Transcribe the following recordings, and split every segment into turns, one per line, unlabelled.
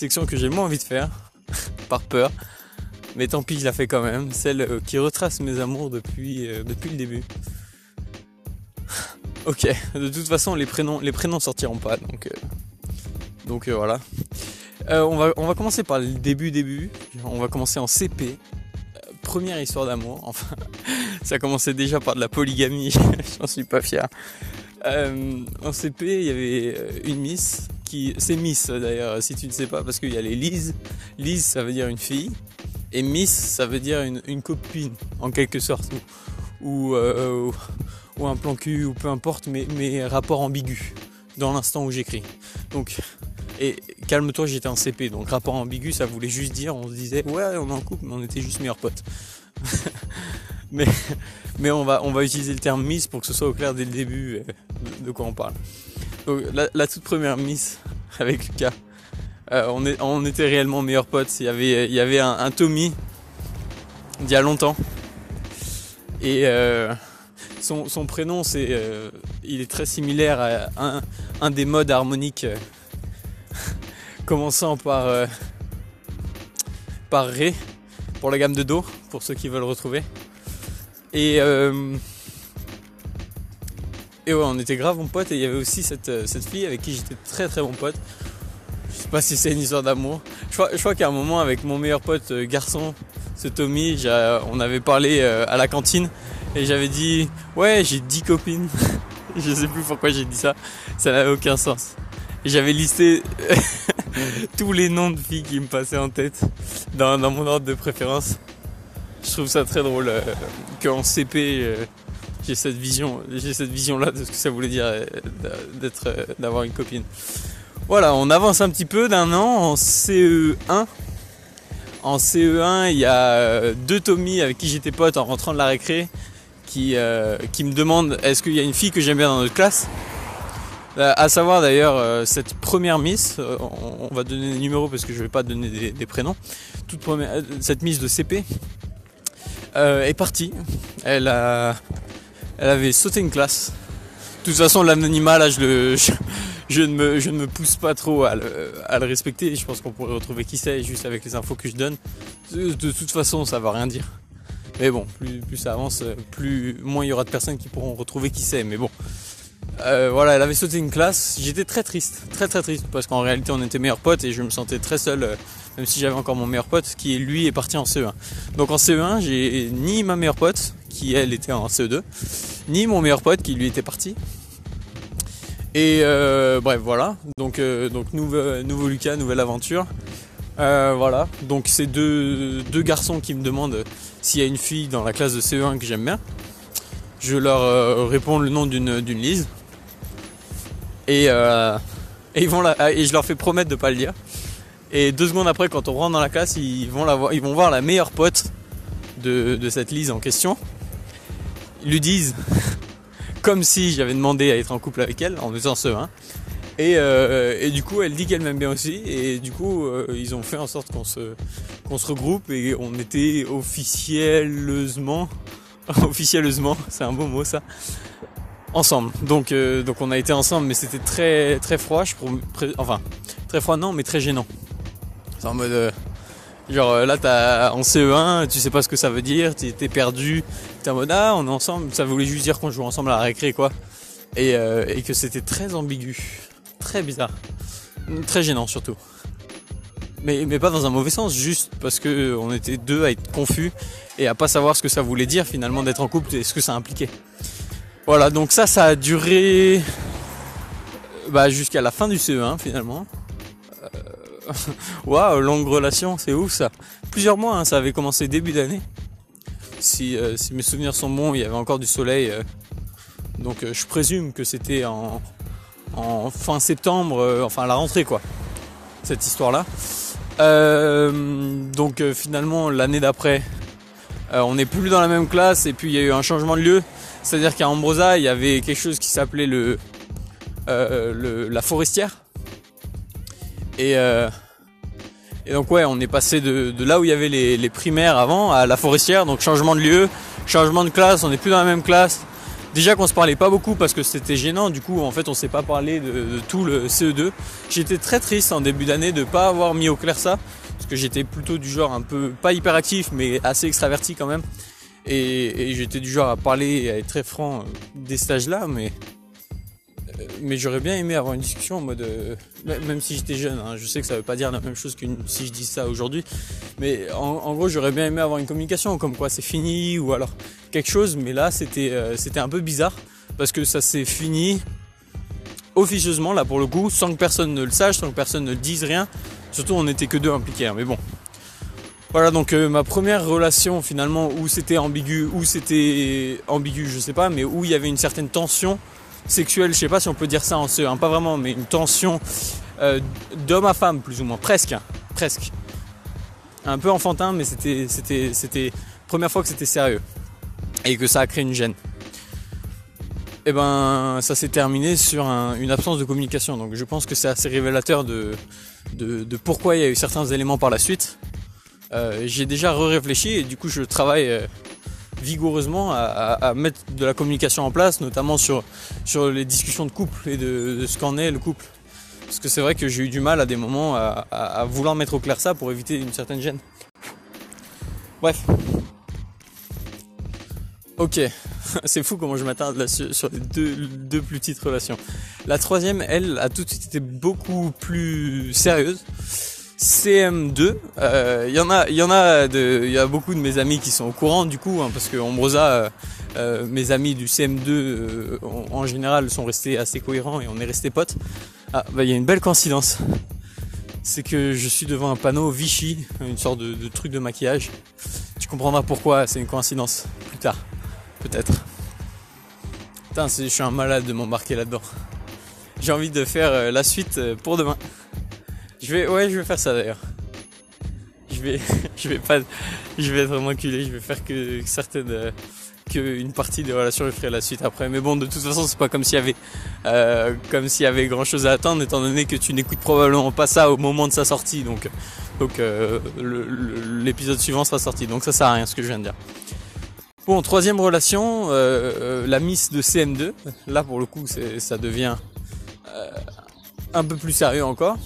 section que j'ai moins envie de faire, par peur. Mais tant pis, je la fais quand même. Celle euh, qui retrace mes amours depuis, euh, depuis le début. ok, de toute façon, les prénoms, les prénoms sortiront pas, donc, euh, donc voilà. on, va, on va commencer par le début, début. On va commencer en CP. première histoire d'amour. Enfin, ça commençait déjà par de la polygamie. J'en suis pas fier. en CP, il y avait une miss c'est Miss d'ailleurs, si tu ne sais pas, parce qu'il y a les Lise. Lise, ça veut dire une fille. Et Miss, ça veut dire une, copine, en quelque sorte, ou, euh, ou, un plan cul, ou peu importe, mais, mais rapport ambigu, dans l'instant où j'écris. Donc, et calme-toi, j'étais en CP, donc rapport ambigu, ça voulait juste dire, on se disait, ouais, on est en couple, mais on était juste meilleurs potes. mais mais on, va, on va utiliser le terme Miss pour que ce soit au clair dès le début euh, de, quoi on parle. La, toute première Miss avec Lucas. Euh, on, était réellement meilleurs potes. Il y avait, un, Tommy d'il y a longtemps. Et euh, son, prénom, c'est, euh, il est très similaire à un, des modes harmoniques commençant par, par Ré pour la gamme de Do, pour ceux qui veulent retrouver. Et, ouais, on était grave bons potes et il y avait aussi cette, cette fille avec qui j'étais très très bon pote sais pas si c'est une histoire d'amour. Je crois, je qu'à un moment avec mon meilleur pote euh, garçon, ce Tommy, on avait parlé euh, à la cantine et j'avais dit ouais j'ai 10 copines. je sais plus pourquoi j'ai dit ça, ça n'avait aucun sens. J'avais listé tous les noms de filles qui me passaient en tête dans, mon ordre de préférence. Je trouve ça très drôle euh, qu'en CP j'ai cette vision, j'ai cette vision là de ce que ça voulait dire d'être, d'avoir une copine. Voilà, on avance un petit peu d'un an en CE1. En CE1, il y a euh, deux Tommy avec qui j'étais pote en rentrant de la récré qui, euh, qui me demandent est-ce qu'il y a une fille que j'aime bien dans notre classe? Euh, à savoir d'ailleurs cette première miss, on, va donner des numéros parce que je vais pas donner des, prénoms. Toute première, cette miss de CP est partie. Elle a, elle avait sauté une classe. De toute façon, l'anonymat là, je ne me, ne pousse pas trop à le, respecter. Je pense qu'on pourrait retrouver qui c'est juste avec les infos que je donne. De, toute façon, ça va rien dire. Mais bon, plus, plus ça avance, plus moins il y aura de personnes qui pourront retrouver qui c'est. Mais bon, euh, voilà, elle avait sauté une classe. J'étais très triste, très très triste parce qu'en réalité on était meilleurs potes et je me sentais très seul, euh, même si j'avais encore mon meilleur pote qui lui est parti en CE1. Donc en CE1, j'ai ni ma meilleure pote elle était en CE2, ni mon meilleur pote qui lui était parti. Et euh, bref, voilà. Donc, euh, nouveau, Lucas, nouvelle aventure. Euh, voilà. Donc c'est deux, garçons qui me demandent s'il y a une fille dans la classe de CE1 que j'aime bien. Je leur réponds le nom d'une Lise. Et, la, et je leur fais promettre de pas le dire. Et deux secondes après, quand on rentre dans la classe, ils vont, voir, ils vont voir la meilleure pote de cette Lise en question. Ils lui disent comme si j'avais demandé à être en couple avec elle en faisant ce 1. Et, euh, et, du coup, elle dit qu'elle m'aime bien aussi. Et du coup, euh, ils ont fait en sorte qu'on se, qu'on se regroupe et on était officiellement, officieusement, c'est un beau mot ça, ensemble. Donc, euh, donc on a été ensemble, mais c'était très, très froid. Je, enfin, très froid non, mais très gênant. C'est en mode, Genre euh, là, t'as en CE1, tu sais pas ce que ça veut dire, t'es perdu, t'es en mode ah, on est ensemble, ça voulait juste dire qu'on joue ensemble à la récré quoi. Et, euh, et que c'était très ambigu, très bizarre, très gênant surtout. Mais, mais pas dans un mauvais sens, juste parce que on était deux à être confus et à pas savoir ce que ça voulait dire finalement d'être en couple et ce que ça impliquait. Voilà, donc ça, ça a duré bah, jusqu'à la fin du CE1 finalement. Waouh, longue relation, c'est ouf ça. Plusieurs mois, hein, ça avait commencé début d'année. Si, euh, si, mes souvenirs sont bons, il y avait encore du soleil. Euh. donc euh, je présume que c'était en, fin septembre, enfin la rentrée quoi, cette histoire-là. donc finalement, l'année d'après, on n'est plus dans la même classe et puis il y a eu un changement de lieu. C'est-à-dire qu'à Ambrosa, il y avait quelque chose qui s'appelait le, la forestière. Et, euh, et donc ouais, on est passé de, là où il y avait les, primaires avant à la forestière, donc changement de lieu, changement de classe, on n'est plus dans la même classe. Déjà qu'on se parlait pas beaucoup parce que c'était gênant, du coup en fait on s'est pas parlé de, tout le CE2. J'étais très triste en début d'année de pas avoir mis au clair ça, parce que j'étais plutôt du genre un peu, pas hyper actif, mais assez extraverti quand même. Et, j'étais du genre à parler et à être très franc des stages là, mais mais j'aurais bien aimé avoir une discussion en mode, euh, même si j'étais jeune, hein, je sais que ça veut pas dire la même chose que si je dis ça aujourd'hui, mais en, gros j'aurais bien aimé avoir une communication comme quoi c'est fini ou alors quelque chose, mais là c'était euh, c'était un peu bizarre parce que ça s'est fini officieusement là pour le coup, sans que personne ne le sache, sans que personne ne dise rien. Surtout on n'était que deux impliqués, hein, mais bon. Voilà donc euh, ma première relation finalement où c'était ambigu, où c'était ambigu, je sais pas, mais où il y avait une certaine tension sexuelle, je sais pas si on peut dire ça en ce, hein, pas vraiment, mais une tension euh, d'homme à femme, plus ou moins, presque, presque. Un peu enfantin, mais c'était, c'était, c'était première fois que c'était sérieux et que ça a créé une gêne. Et eh ben, ça s'est terminé sur une absence de communication. Donc, je pense que c'est assez révélateur de, de, pourquoi il y a eu certains éléments par la suite. Euh, j'ai déjà réfléchi et du coup, je travaille. Euh, vigoureusement à, mettre de la communication en place, notamment sur, sur les discussions de couple et de, ce qu'en est le couple. Parce que c'est vrai que j'ai eu du mal à des moments à, vouloir mettre au clair ça pour éviter une certaine gêne. Bref. Ok, c'est fou comment je m'attarde sur les deux, deux plus petites relations. La troisième, elle, a tout de suite été beaucoup plus sérieuse. CM2. Il euh, y en a, il y a beaucoup de mes amis qui sont au courant du coup, hein, parce que Ombrosa, euh, euh, mes amis du CM2 en, général sont restés assez cohérents et on est restés potes. Ah, bah il y a une belle coïncidence. C'est que je suis devant un panneau Vichy, une sorte de, de truc de maquillage. Tu comprendras pourquoi c'est une coïncidence plus tard, peut-être. Putain, je suis un malade de m'embarquer là-dedans. J'ai envie de faire la suite pour demain. Je vais, ouais, je vais faire ça d'ailleurs. Je vais, je vais pas, je vais être vraiment culé. Je vais faire que certaines, euh, que une partie des relations. Je ferai la suite après. Mais bon, de toute façon, c'est pas comme s'il y avait, euh, comme s'il y avait grand chose à attendre, étant donné que tu n'écoutes probablement pas ça au moment de sa sortie. Donc, donc euh, l'épisode suivant sera sorti. Donc ça sert à rien ce que je viens de dire. Bon, troisième relation, euh, la Miss de CM2. Là, pour le coup, ça devient un peu plus sérieux encore.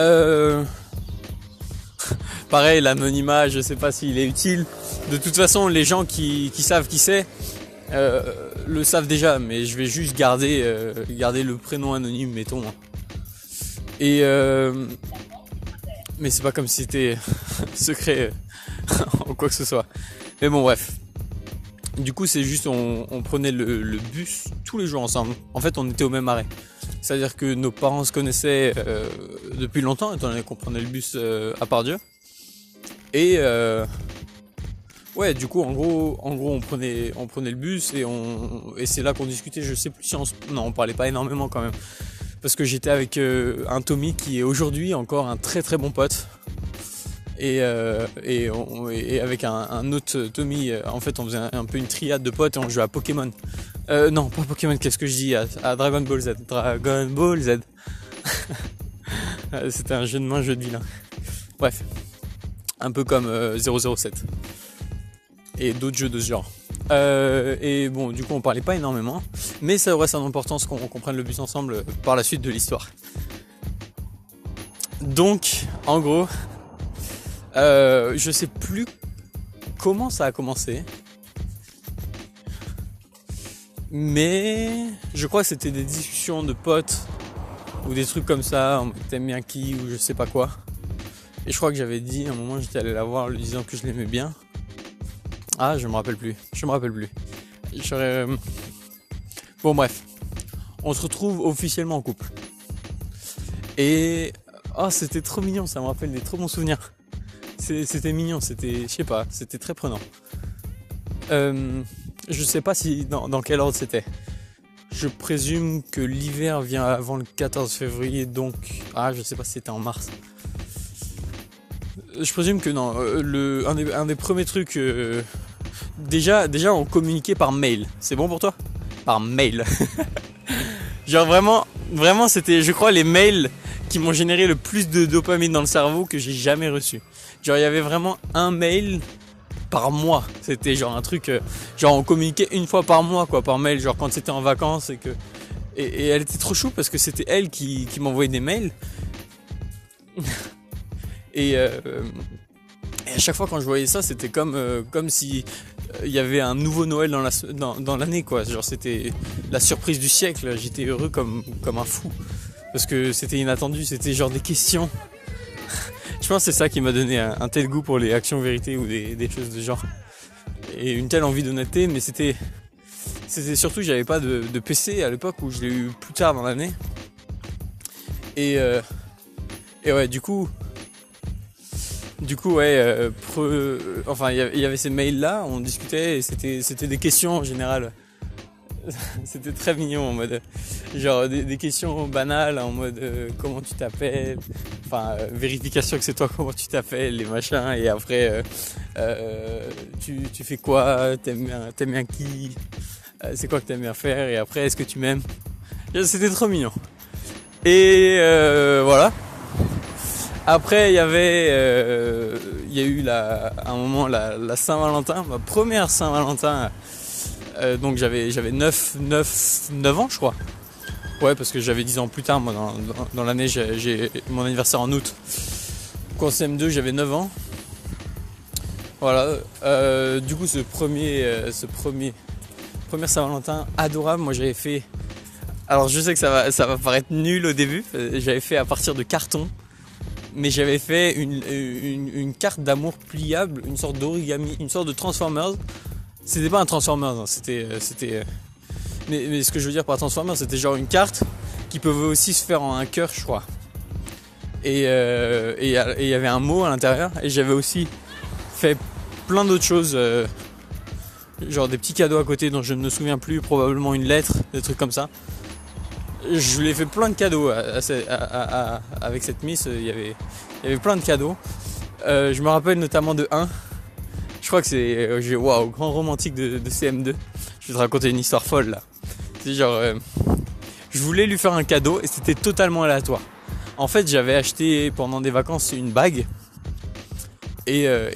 Euh... Pareil, l'anonymat, je sais pas s'il est utile. De toute façon, les gens qui, savent qui c'est euh, le savent déjà, mais je vais juste garder, euh, le prénom anonyme, mettons. Et euh, mais c'est pas comme si c'était secret ou quoi que ce soit. Mais bon, bref. Du coup, c'est juste on, prenait le, bus tous les jours ensemble. En fait, on était au même arrêt. C'est-à-dire que nos parents se connaissaient euh, depuis longtemps, étant donné qu'on prenait le bus euh, à part Dieu. Et euh, ouais, du coup, en gros, on prenait, on prenait le bus et on, et c'est là qu'on discutait. Je sais plus si on, non, on parlait pas énormément quand même, parce que j'étais avec un Tommy qui est aujourd'hui encore un très très bon pote et, euh, et, avec un, autre Tommy, euh, en fait, on faisait un, peu une triade de potes et on jouait à Pokémon. Euh, non, pas Pokémon, qu'est-ce que je dis à, Dragon Ball Z. Dragon Ball Z. C'était un jeu de main, jeu de vilain. Bref, un peu comme 007 et d'autres jeux de ce genre. et bon, du coup, on parlait pas énormément, mais ça aurait son importance qu'on comprenne le bus ensemble par la suite de l'histoire. Donc, en gros, euh, je sais plus comment ça a commencé. Mais je crois que c'était des discussions de potes ou des trucs comme ça, t'aimes bien qui ou je sais pas quoi. Et je crois que j'avais dit à un moment j'étais allé la voir lui disant que je l'aimais bien. Ah, je me rappelle plus. Je me rappelle plus. Euh, bon bref, on se retrouve officiellement en couple. Et oh, c'était trop mignon, ça me rappelle des trop bons souvenirs c'était mignon, c'était, je sais pas, c'était très prenant. Euh, je sais pas si dans, quel ordre c'était. Je présume que l'hiver vient avant le 14 février, donc ah, je sais pas si c'était en mars. Je présume que non. Euh, le, un, des, premiers trucs, euh, déjà, déjà on communiquait par mail. C'est bon pour toi? Par mail. Genre vraiment, vraiment c'était, je crois, les mails qui m'ont généré le plus de dopamine dans le cerveau que j'ai jamais reçu. Genre il y avait vraiment un mail par mois. C'était genre un truc, euh, genre on communiquait une fois par mois quoi, par mail, genre quand c'était en vacances et que et, elle était trop chou parce que c'était elle qui, m'envoyait des mails. et, euh, et, à chaque fois quand je voyais ça, c'était comme euh, comme si il y avait un nouveau Noël dans la dans, l'année quoi. Genre c'était la surprise du siècle. J'étais heureux comme comme un fou parce que c'était inattendu. C'était genre des questions je pense que c'est ça qui m'a donné un, tel goût pour les actions vérité ou des, choses de genre. Et une telle envie d'honnêteté, mais c'était. C'était surtout j'avais pas de, PC à l'époque où je l'ai eu plus tard dans l'année. Et, euh, et ouais, du coup. Du coup, ouais, euh, enfin, il y avait ces mails là, on discutait et c'était des questions en général C'était très mignon en mode genre des, questions banales en mode euh, comment tu t'appelles, enfin euh, vérification que c'est toi comment tu t'appelles, les machins et après euh, tu, fais quoi, t'aimes bien, bien qui, c'est quoi que t'aimes bien faire? Et après est-ce que tu m'aimes? C'était trop mignon. Et voilà. Après il y avait il y a eu la, un moment la, la Saint-Valentin, ma première Saint-Valentin euh, donc j'avais j'avais 9, 9, 9 ans je crois. Ouais parce que j'avais 10 ans plus tard moi dans, l'année j'ai mon anniversaire en août. Quand CM2 j'avais 9 ans. Voilà. Euh, du coup ce premier euh, ce premier Saint-Valentin adorable, moi j'avais fait. Alors je sais que ça va paraître nul au début. J'avais fait à partir de carton. Mais j'avais fait une, une carte d'amour pliable, une sorte d'origami, une sorte de Transformers c'était pas un Transformers, hein, c'était. Euh, c'était euh, mais, ce que je veux dire par Transformers, c'était genre une carte qui pouvait aussi se faire en un cœur, je crois. Et euh, il y avait un mot à l'intérieur. Et j'avais aussi fait plein d'autres choses. genre des petits cadeaux à côté dont je ne me souviens plus, probablement une lettre, des trucs comme ça. Je lui ai fait plein de cadeaux avec cette miss. Il y, avait, il y avait plein de cadeaux. je me rappelle notamment de un crois que c'est euh, waouh grand romantique de, CM2. Je vais te raconter une histoire folle là. C'est genre euh, je voulais lui faire un cadeau et c'était totalement aléatoire. En fait, j'avais acheté pendant des vacances une bague et, euh,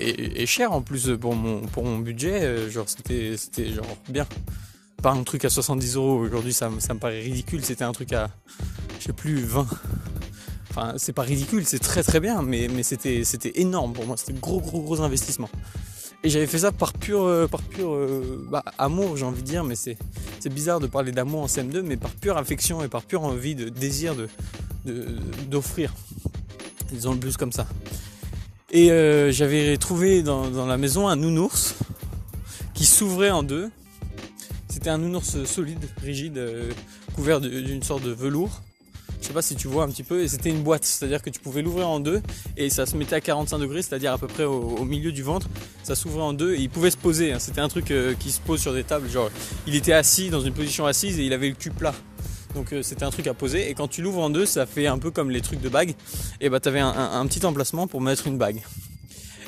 cher en plus pour mon budget. genre c'était genre bien. Pas un truc à 70 euros aujourd'hui, ça, ça me paraît ridicule. C'était un truc à je sais plus 20. Enfin, c'est pas ridicule, c'est très très bien, mais, mais c'était énorme pour moi. C'était gros gros gros investissement. Et j'avais fait ça par pur, euh, par pur euh, bah, amour, j'ai envie de dire, mais c'est, bizarre de parler d'amour en CM2, mais par pure affection et par pure envie de désir de, d'offrir. Disons le plus comme ça. Et euh, j'avais trouvé dans, dans, la maison un nounours qui s'ouvrait en deux. C'était un nounours solide, rigide, couvert d'une sorte de velours. Je sais pas si tu vois un petit peu, et c'était une boîte, c'est-à-dire que tu pouvais l'ouvrir en deux et ça se mettait à 45 degrés, c'est-à-dire à peu près au, milieu du ventre. Ça s'ouvrait en deux et il pouvait se poser. Hein. C'était un truc euh, qui se pose sur des tables, genre il était assis dans une position assise et il avait le cul plat. Donc euh, c'était un truc à poser et quand tu l'ouvres en deux, ça fait un peu comme les trucs de bague. Et bah t'avais un, petit emplacement pour mettre une bague.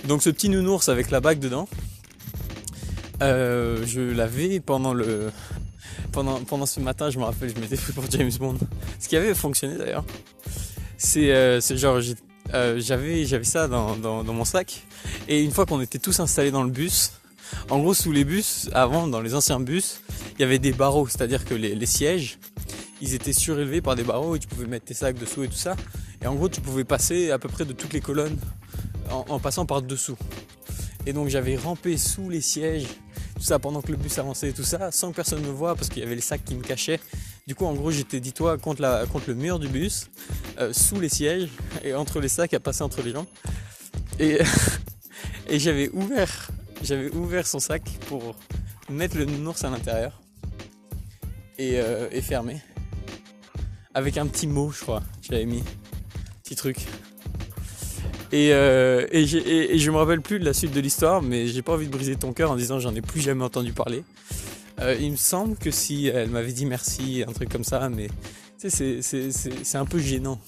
Donc ce petit nounours avec la bague dedans, euh, je l'avais pendant le pendant, pendant ce matin, je me rappelle, je m'étais fait pour James Bond. Ce qui avait fonctionné d'ailleurs. C'est euh, genre, euh, j'avais ça dans, dans, mon sac. Et une fois qu'on était tous installés dans le bus, en gros, sous les bus, avant, dans les anciens bus, il y avait des barreaux. C'est-à-dire que les, les sièges, ils étaient surélevés par des barreaux et tu pouvais mettre tes sacs dessous et tout ça. Et en gros, tu pouvais passer à peu près de toutes les colonnes en passant par dessous. Et donc j'avais rampé sous les sièges tout ça pendant que le bus avançait et tout ça, sans que personne me voie parce qu'il y avait les sacs qui me cachaient. Du coup, en gros, j'étais, dis-toi, contre, la, contre le mur du bus, euh, sous les sièges et entre les sacs à passer entre les jambes. Et, et j'avais ouvert, j'avais ouvert son sac pour mettre le nounours à l'intérieur et, euh, et fermer. Avec un petit mot, je crois, j'avais mis. Petit truc. Euh, et, je me rappelle plus de la suite de l'histoire, mais j'ai pas envie de briser ton cœur en disant j'en ai plus jamais entendu parler. Euh, il me semble que si elle m'avait dit merci, un truc comme ça, mais c'est un peu gênant.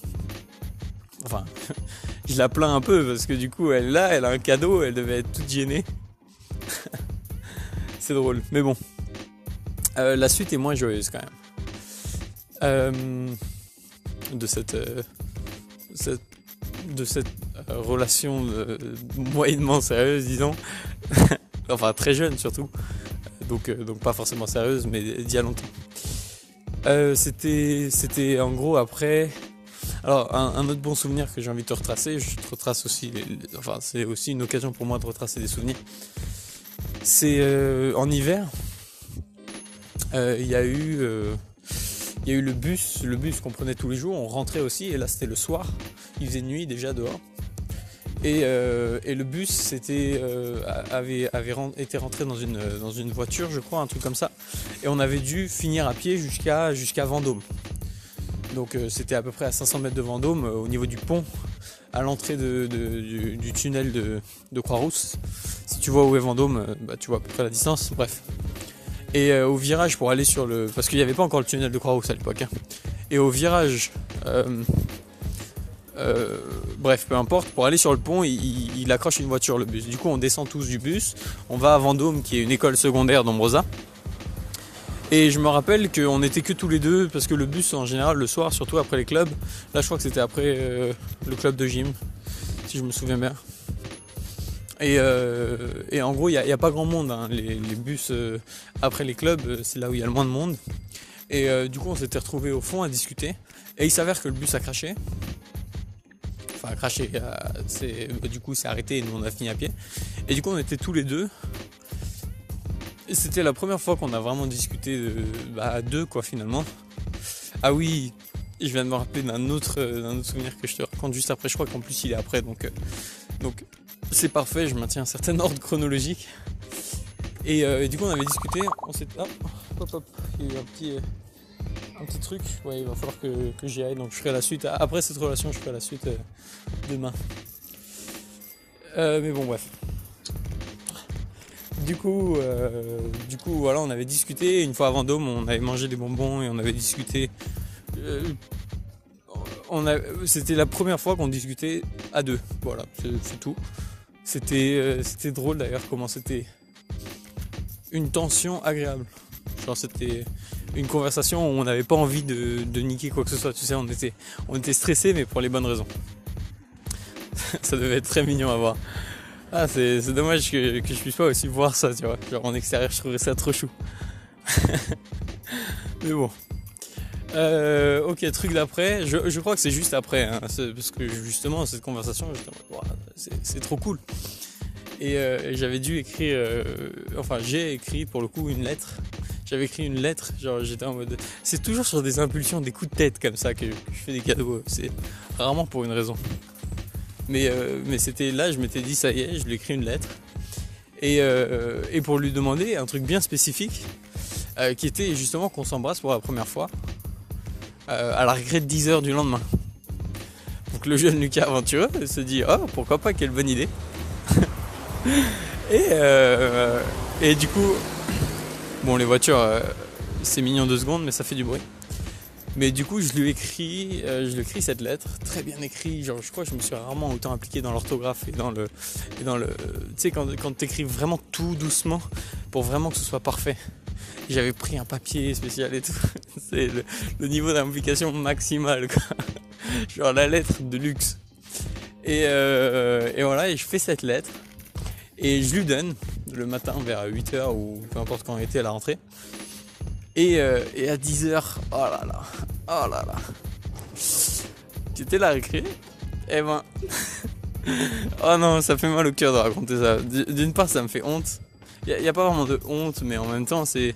Enfin, je la plains un peu parce que du coup, elle là, elle a un cadeau, elle devait être toute gênée. c'est drôle, mais bon. Euh, la suite est moins joyeuse quand même. de cette, cette de cette euh, relation moyennement sérieuse, disons, enfin très jeune surtout, donc, donc pas forcément sérieuse, mais d'il y a longtemps. c'était, c'était en gros après. Alors un, autre bon souvenir que j'ai envie de retracer, je te retrace aussi, enfin c'est aussi une occasion pour moi de retracer des souvenirs. C'est en hiver, il y a eu il y a eu le bus, le bus qu'on prenait tous les jours, on rentrait aussi, et là c'était le soir, il faisait nuit déjà dehors. Et, euh, le bus c'était, euh, avait, été rentré dans une, dans une voiture, je crois, un truc comme ça. Et on avait dû finir à pied jusqu'à Vendôme. Donc euh, c'était à peu près à 500 mètres de Vendôme, au niveau du pont, à l'entrée du, tunnel de, Croix-Rousse. Si tu vois où est Vendôme, bah, tu vois à peu près la distance. Bref, et euh, au virage pour aller sur le. Parce qu'il n'y avait pas encore le tunnel de Croix-Rousse à l'époque. Hein. Et au virage. Euh, euh, bref, peu importe, pour aller sur le pont, il, accroche une voiture, le bus. Du coup, on descend tous du bus, on va à Vendôme, qui est une école secondaire d'Ombrosa. Et je me rappelle qu'on n'était que tous les deux, parce que le bus, en général, le soir, surtout après les clubs, là je crois que c'était après le club de gym, si je me souviens bien. Euh, et, en gros, il n'y a, pas grand monde. Hein. Les, bus euh, après les clubs, euh, c'est là où il y a le moins de monde. Et du coup, on s'était retrouvés au fond à discuter. Et il s'avère que le bus a craché. Enfin, craché. Bah, du coup, c'est arrêté et nous, on a fini à pied. Et du coup, on était tous les deux. C'était la première fois qu'on a vraiment discuté bah, à deux, quoi, finalement. Ah oui, je viens de me rappeler d'un autre, autre souvenir que je te raconte juste après. Je crois qu'en plus, il est après. Donc, donc c'est parfait, je maintiens un certain ordre chronologique. Euh, et, du coup, on avait discuté, on hop, hop, il y a eu un petit, un petit truc. Ouais, il va falloir que, j'y aille, donc je ferai la suite. Après cette relation, je ferai la suite euh, demain. Euh, mais bon, bref. Du coup, du coup, voilà, on avait discuté. Une fois à Vendôme, on avait mangé des bonbons et on avait discuté. c'était la première fois qu'on discutait à deux. Voilà, c'est tout. Euh, c'était drôle d'ailleurs comment c'était une tension agréable. Genre c'était une conversation où on n'avait pas envie de, niquer quoi que ce soit. Tu sais, on était, on stressé mais pour les bonnes raisons. ça devait être très mignon à voir. Ah, c'est dommage que, que, je puisse pas aussi voir ça, tu vois. Genre en extérieur, je trouverais ça trop chou. mais bon. Euh, ok, truc d'après, je, crois que c'est juste après, hein, parce que justement cette conversation, c'est trop cool. Et euh, j'avais dû écrire, euh, enfin j'ai écrit pour le coup une lettre. J'avais écrit une lettre, genre j'étais en mode. C'est toujours sur des impulsions, des coups de tête comme ça que, je fais des cadeaux. C'est rarement pour une raison. Mais, mais c'était là, je m'étais dit ça y est, je lui ai écrit une lettre. Et, et pour lui demander un truc bien spécifique, qui était justement qu'on s'embrasse pour la première fois. Euh, à la regret de 10 heures du lendemain. Donc le jeune Lucas aventureux se dit Oh, pourquoi pas, quelle bonne idée. et, euh, et du coup, bon, les voitures, euh, c'est mignon deux secondes, mais ça fait du bruit. Mais du coup, je lui écris, je lui écris cette lettre, très bien écrit. Genre, je crois que je me suis rarement autant impliqué dans l'orthographe et dans le, et dans le, tu sais, quand, quand tu écris vraiment tout doucement pour vraiment que ce soit parfait. J'avais pris un papier spécial et tout. C'est le, niveau d'implication maximal, quoi. Genre la lettre de luxe. Et, euh, et, voilà, et je fais cette lettre. Et je lui donne le matin vers 8h ou peu importe quand on était à la rentrée. Et, euh, et à 10h, oh là là, oh là là. J'étais là à écrire. Et ben. oh non, ça fait mal au cœur de raconter ça. D'une part, ça me fait honte. Il n'y a, pas vraiment de honte, mais en même temps, c'est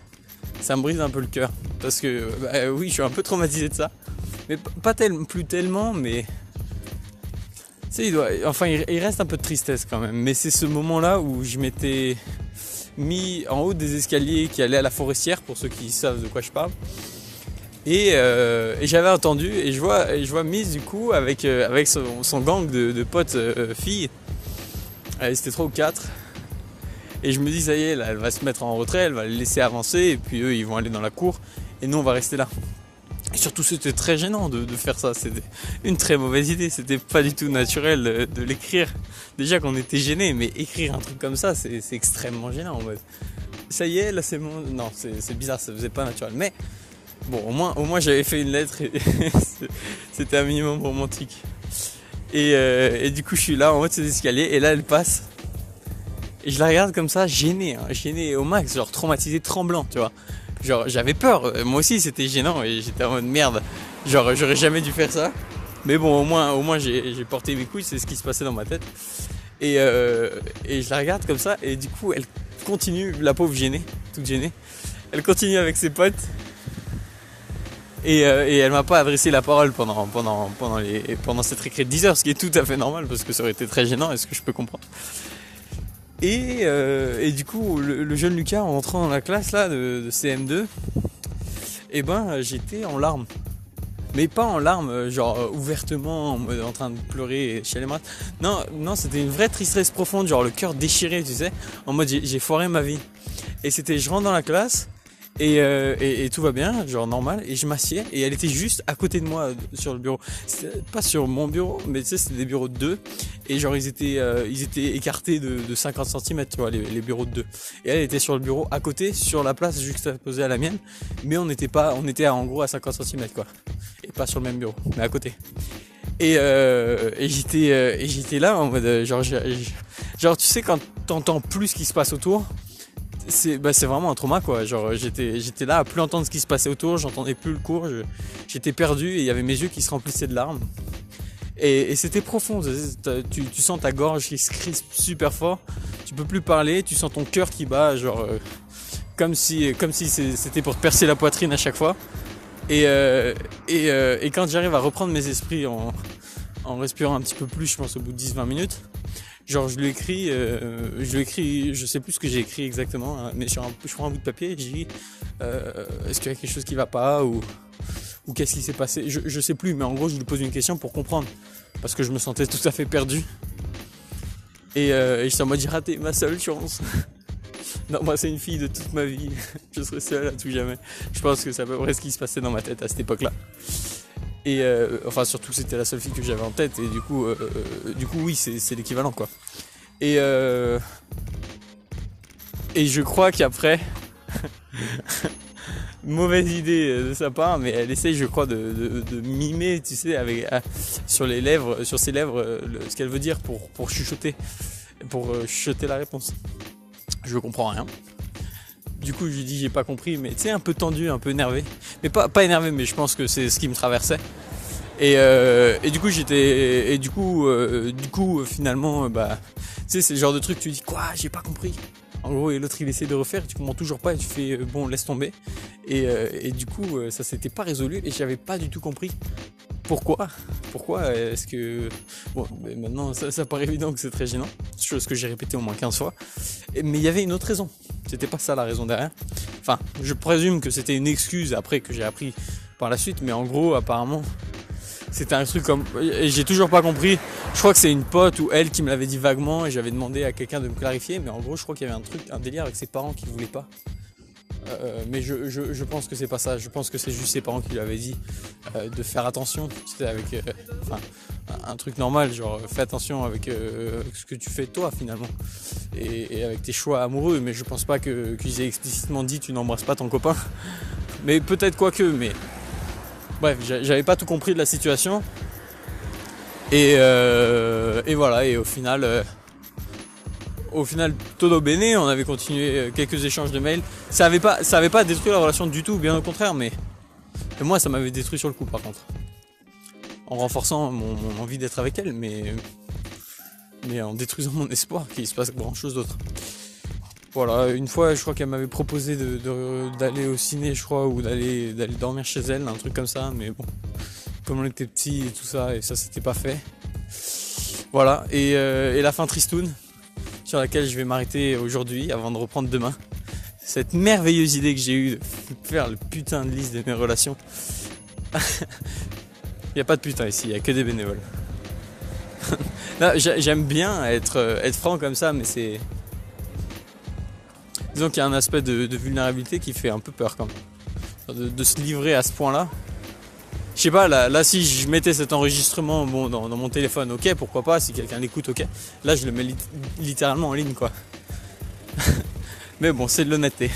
ça me brise un peu le cœur. Parce que, bah, oui, je suis un peu traumatisé de ça. Mais pas tellement, plus tellement, mais. Il enfin, il, reste un peu de tristesse quand même. Mais c'est ce moment-là où je m'étais mis en haut des escaliers qui allaient à la forestière, pour ceux qui savent de quoi je parle. Et, euh, j'avais entendu, et je vois, je vois Miss du coup avec, euh, son, gang de, potes euh, filles. C'était trois ou quatre. Et je me dis, ça y est, elle va se mettre en retrait, elle va laisser avancer, et puis eux, ils vont aller dans la cour, et nous, on va rester là. Surtout, c'était très gênant de, faire ça. C'était une très mauvaise idée. C'était pas du tout naturel de, l'écrire. Déjà qu'on était gêné, mais écrire un truc comme ça, c'est extrêmement gênant en mode. Ça y est, là c'est mon. Non, c'est bizarre, ça faisait pas naturel. Mais bon, au moins, au moins j'avais fait une lettre et c'était un minimum romantique. Et, euh, et, du coup, je suis là en haut de ces escaliers et là, elle passe Et je la regarde comme ça, gêné, hein, gêné au max, genre traumatisé, tremblant, tu vois. Genre j'avais peur, moi aussi c'était gênant et j'étais en mode merde, genre j'aurais jamais dû faire ça. Mais bon, au moins, au moins j'ai porté mes couilles, c'est ce qui se passait dans ma tête. Et, euh, et je la regarde comme ça, et du coup, elle continue, la pauvre gênée, toute gênée. Elle continue avec ses potes. Et, euh, et elle m'a pas adressé la parole pendant, pendant, pendant, les, pendant cette récré de 10 heures, ce qui est tout à fait normal parce que ça aurait été très gênant, est-ce que je peux comprendre? Et, euh, et du coup, le, jeune Lucas, en entrant dans la classe là de, de CM2, et ben j'étais en larmes mais pas en larmes, euh, genre euh, ouvertement, en, train de pleurer chez les maths. Non, non, c'était une vraie tristesse profonde, genre le cœur déchiré, tu sais, en mode j'ai foiré ma vie. Et c'était, je rentre dans la classe, euh, et, et, tout va bien, genre normal, et je m'assieds, et elle était juste à côté de moi sur le bureau. Pas sur mon bureau, mais tu sais, c'était des bureaux de deux, et genre ils étaient, euh, ils étaient écartés de, de 50 cm, tu vois, les, les, bureaux de deux. Et elle était sur le bureau à côté, sur la place juxtaposée à la mienne, mais on n'était pas, on était en gros à 50 cm, quoi. Et pas sur le même bureau, mais à côté. Et, euh, et j'étais, et j'étais là en mode, genre, genre, tu sais, quand t'entends plus ce qui se passe autour, c'est bah, vraiment un trauma quoi. Genre j'étais j'étais là à plus entendre ce qui se passait autour, j'entendais plus le cours, j'étais perdu et il y avait mes yeux qui se remplissaient de larmes. Et, c'était profond, tu, tu, sens ta gorge qui se crispe super fort, tu peux plus parler, tu sens ton cœur qui bat, genre euh, comme si comme si c'était pour te percer la poitrine à chaque fois. Et, euh, et, euh, et, quand j'arrive à reprendre mes esprits en, en respirant un petit peu plus, je pense au bout de 10-20 minutes, Genre je lui écris, euh, je lui écris, je sais plus ce que j'ai écrit exactement, hein, mais je prends un bout de papier et je dis euh, est-ce qu'il y a quelque chose qui va pas ou, ou qu'est-ce qui s'est passé je, je sais plus, mais en gros je lui pose une question pour comprendre parce que je me sentais tout à fait perdu. Et, euh, et je suis en raté ma seule chance. non, moi c'est une fille de toute ma vie. je serai seul à tout jamais. Je pense que c'est à peu près ce qui se passait dans ma tête à cette époque-là. Et euh, enfin surtout c'était la seule fille que j'avais en tête et du coup euh, euh, du coup oui c'est l'équivalent quoi. Et et je crois qu'après mauvaise idée de sa part mais elle essaye je crois de, mimer tu sais avec sur les lèvres sur ses lèvres ce qu'elle veut dire pour pour chuchoter pour chuchoter la réponse. Je comprends rien. Du coup, je lui dis j'ai pas compris, mais tu sais, un peu tendu, un peu énervé. Mais pas, pas énervé, mais je pense que c'est ce qui me traversait. Et, euh, et du coup, j'étais. Et du coup, euh, du coup, finalement, bah, tu sais, c'est le genre de truc, tu dis quoi, j'ai pas compris. En gros, et l'autre il essaie de refaire, tu comprends toujours pas, et tu fais euh, bon, laisse tomber. Et, euh, et du coup, euh, ça s'était pas résolu et j'avais pas du tout compris pourquoi. Pourquoi? Est-ce que... Bon, maintenant ça, ça paraît évident que c'est très gênant, chose que j'ai répété au moins 15 fois, mais il y avait une autre raison, c'était pas ça la raison derrière. Enfin, je présume que c'était une excuse après que j'ai appris par la suite, mais en gros apparemment c'était un truc comme... Et j'ai toujours pas compris, je crois que c'est une pote ou elle qui me l'avait dit vaguement et j'avais demandé à quelqu'un de me clarifier, mais en gros je crois qu'il y avait un truc, un délire avec ses parents qui voulaient pas. Euh, mais je, je, pense que c'est pas ça. Je pense que c'est juste ses parents qui lui avaient dit euh, de faire attention. C'était avec, euh, enfin, un truc normal, genre fais attention avec ce que tu fais toi finalement et, avec tes choix amoureux. Mais je pense pas qu'ils aient explicitement dit tu n'embrasses pas ton copain. Mais peut-être quoi que. Mais bref, j'avais pas tout compris de la situation. Et, et voilà. Et au final au final, todo bene, on avait continué euh, quelques échanges de mails. Ça avait pas, ça pas détruit la relation du tout, bien au contraire, mais moi, ça m'avait détruit sur le coup, par contre. En renforçant mon, envie d'être avec elle, mais, en détruisant mon espoir qu'il se passe grand chose d'autre. Voilà, une fois, je crois qu'elle m'avait proposé d'aller au ciné, je crois, ou d'aller dormir chez elle, un truc comme ça, mais bon, comme on était petits et tout ça, et ça, c'était pas fait. Voilà, et, euh, et la fin tristoun, sur laquelle je vais m'arrêter aujourd'hui avant de reprendre demain. Cette merveilleuse idée que j'ai eue de faire le putain de liste de mes relations. il n'y a pas de putain ici, il n'y a que des bénévoles. j'aime bien être, euh, être franc comme ça, mais c'est. Disons qu'il y a un aspect de, vulnérabilité qui fait un peu peur quand même. de se livrer à ce point-là je sais pas, là, si je mettais cet enregistrement bon, dans, mon téléphone, ok, pourquoi pas, si quelqu'un l'écoute, ok. Là, je le mets littéralement en ligne, quoi. mais bon, c'est de l'honnêteté.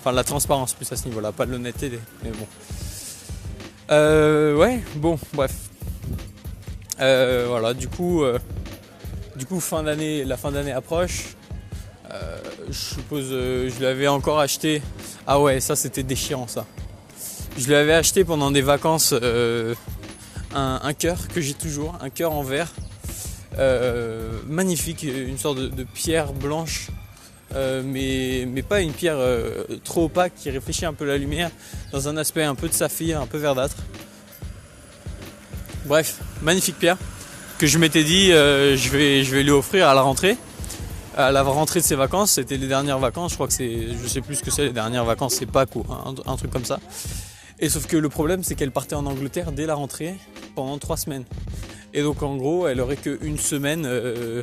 Enfin, la transparence plus à ce niveau-là, pas de l'honnêteté, mais bon. Euh, ouais, bon, bref. Euh, voilà, du coup, euh, du coup, fin d'année, la fin d'année approche. je suppose, je l'avais encore acheté. Ah ouais, ça c'était déchirant ça. Je l'avais acheté pendant des vacances un, cœur que j'ai toujours, un cœur en verre. magnifique, une sorte de, pierre blanche, mais, mais, pas une pierre trop opaque qui réfléchit un peu la lumière, dans un aspect un peu de saphir, un peu verdâtre. Bref, magnifique pierre que je m'étais dit euh, je, vais, je vais lui offrir à la rentrée. À la rentrée de ses vacances, c'était les dernières vacances, je crois que c'est, je sais plus ce que c'est, les dernières vacances, c'est pas quoi, un, truc comme ça. Et sauf que le problème, c'est qu'elle partait en Angleterre dès la rentrée pendant trois semaines. Et donc en gros, elle aurait qu'une semaine, euh,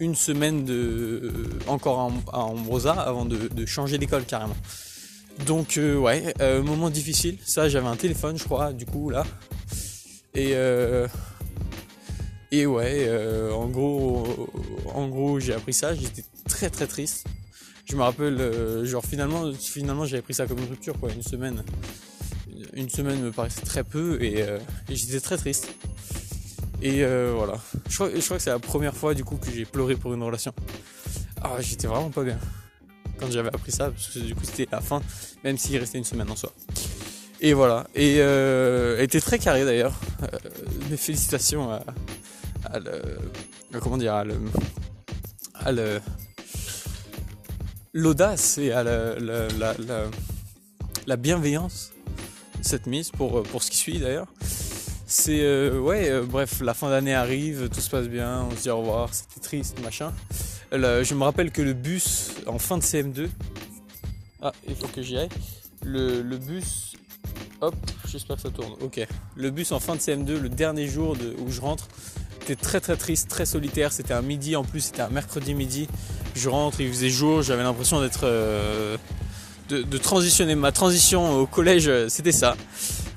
une semaine de, encore à, Ambrosa avant de, changer d'école carrément. Donc euh, ouais, moment difficile. Ça, j'avais un téléphone, je crois, du coup là. Et euh, et ouais, euh, en gros, en gros, j'ai appris ça. J'étais très très triste. Je me rappelle, euh, genre finalement, finalement, j'avais pris ça comme une rupture, quoi. Une semaine, une semaine me paraissait très peu et, j'étais très triste. Et voilà. Je crois, que c'est la première fois du coup que j'ai pleuré pour une relation. Ah, j'étais vraiment pas bien quand j'avais appris ça parce que du coup c'était la fin, même s'il restait une semaine en soi. Et voilà. Et euh, elle était très carré d'ailleurs. Euh, mes félicitations à, le, comment dire, à le, à le, l'audace et à la, la, la, bienveillance cette mise pour, pour ce qui suit d'ailleurs. C'est euh, ouais, bref, la fin d'année arrive, tout se passe bien, on se dit au revoir, c'était triste, machin. je me rappelle que le bus en fin de CM2, ah, il faut que j'y aille. Le, le bus Hop, j'espère que ça tourne. Ok. Le bus en fin de CM2, le dernier jour de, où je rentre, était très très triste, très solitaire. C'était un midi en plus, c'était un mercredi midi. Je rentre, il faisait jour, j'avais l'impression d'être. Euh, de, transitionner. Ma transition au collège, c'était ça.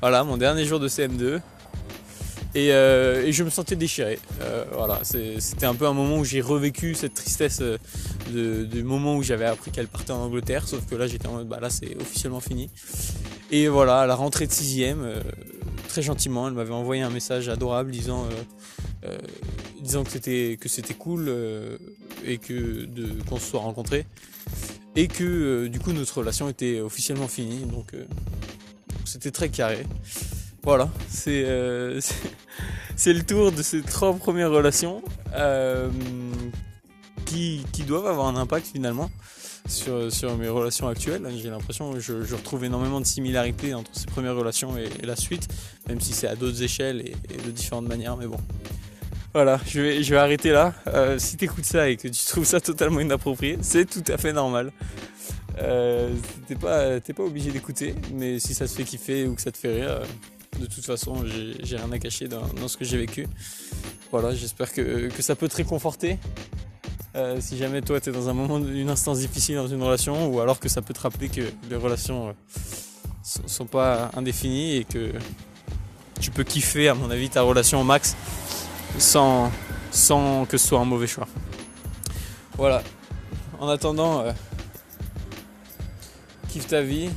Voilà, mon dernier jour de CM2. Euh, et, je me sentais déchiré. Euh, voilà, c'était un peu un moment où j'ai revécu cette tristesse du moment où j'avais appris qu'elle partait en Angleterre. Sauf que là, j'étais en mode, bah là, c'est officiellement fini. Et voilà, à la rentrée de 6ème, euh, très gentiment, elle m'avait envoyé un message adorable disant, euh, euh, disant que c'était que c'était cool et que de qu'on se soit rencontrés et que du coup notre relation était officiellement finie. Donc c'était très carré. Voilà, c'est c'est le tour de ces trois premières relations qui, qui doivent avoir un impact finalement sur, mes relations actuelles. J'ai l'impression que je, retrouve énormément de similarités entre ces premières relations et, la suite, même si c'est à d'autres échelles et, de différentes manières, mais bon. Voilà, je vais, je vais arrêter là. Euh, si tu écoutes ça et que tu trouves ça totalement inapproprié, c'est tout à fait normal. Euh, t'es pas, pas obligé d'écouter, mais si ça te fait kiffer ou que ça te fait rire, euh, de toute façon, j'ai rien à cacher dans, ce que j'ai vécu. Voilà, j'espère que, que ça peut te réconforter. Euh, si jamais toi tu es dans un moment, une instance difficile dans une relation, ou alors que ça peut te rappeler que les relations euh, sont pas indéfinies et que tu peux kiffer, à mon avis, ta relation au max sans, que ce soit un mauvais choix. Voilà. En attendant, euh, kiffe ta vie,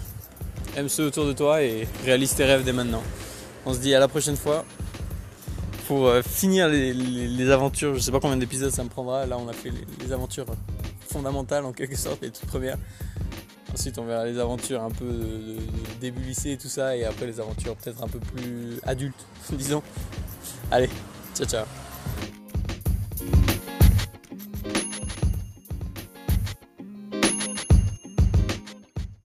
aime ceux autour de toi et réalise tes rêves dès maintenant. On se dit à la prochaine fois pour euh, finir les, aventures. Je sais pas combien d'épisodes ça me prendra. Là, on a fait les, aventures fondamentales en quelque sorte, les toutes premières. Ensuite, on verra les aventures un peu début lycée et tout ça, et après les aventures peut-être un peu plus adultes, disons. Allez, ciao ciao.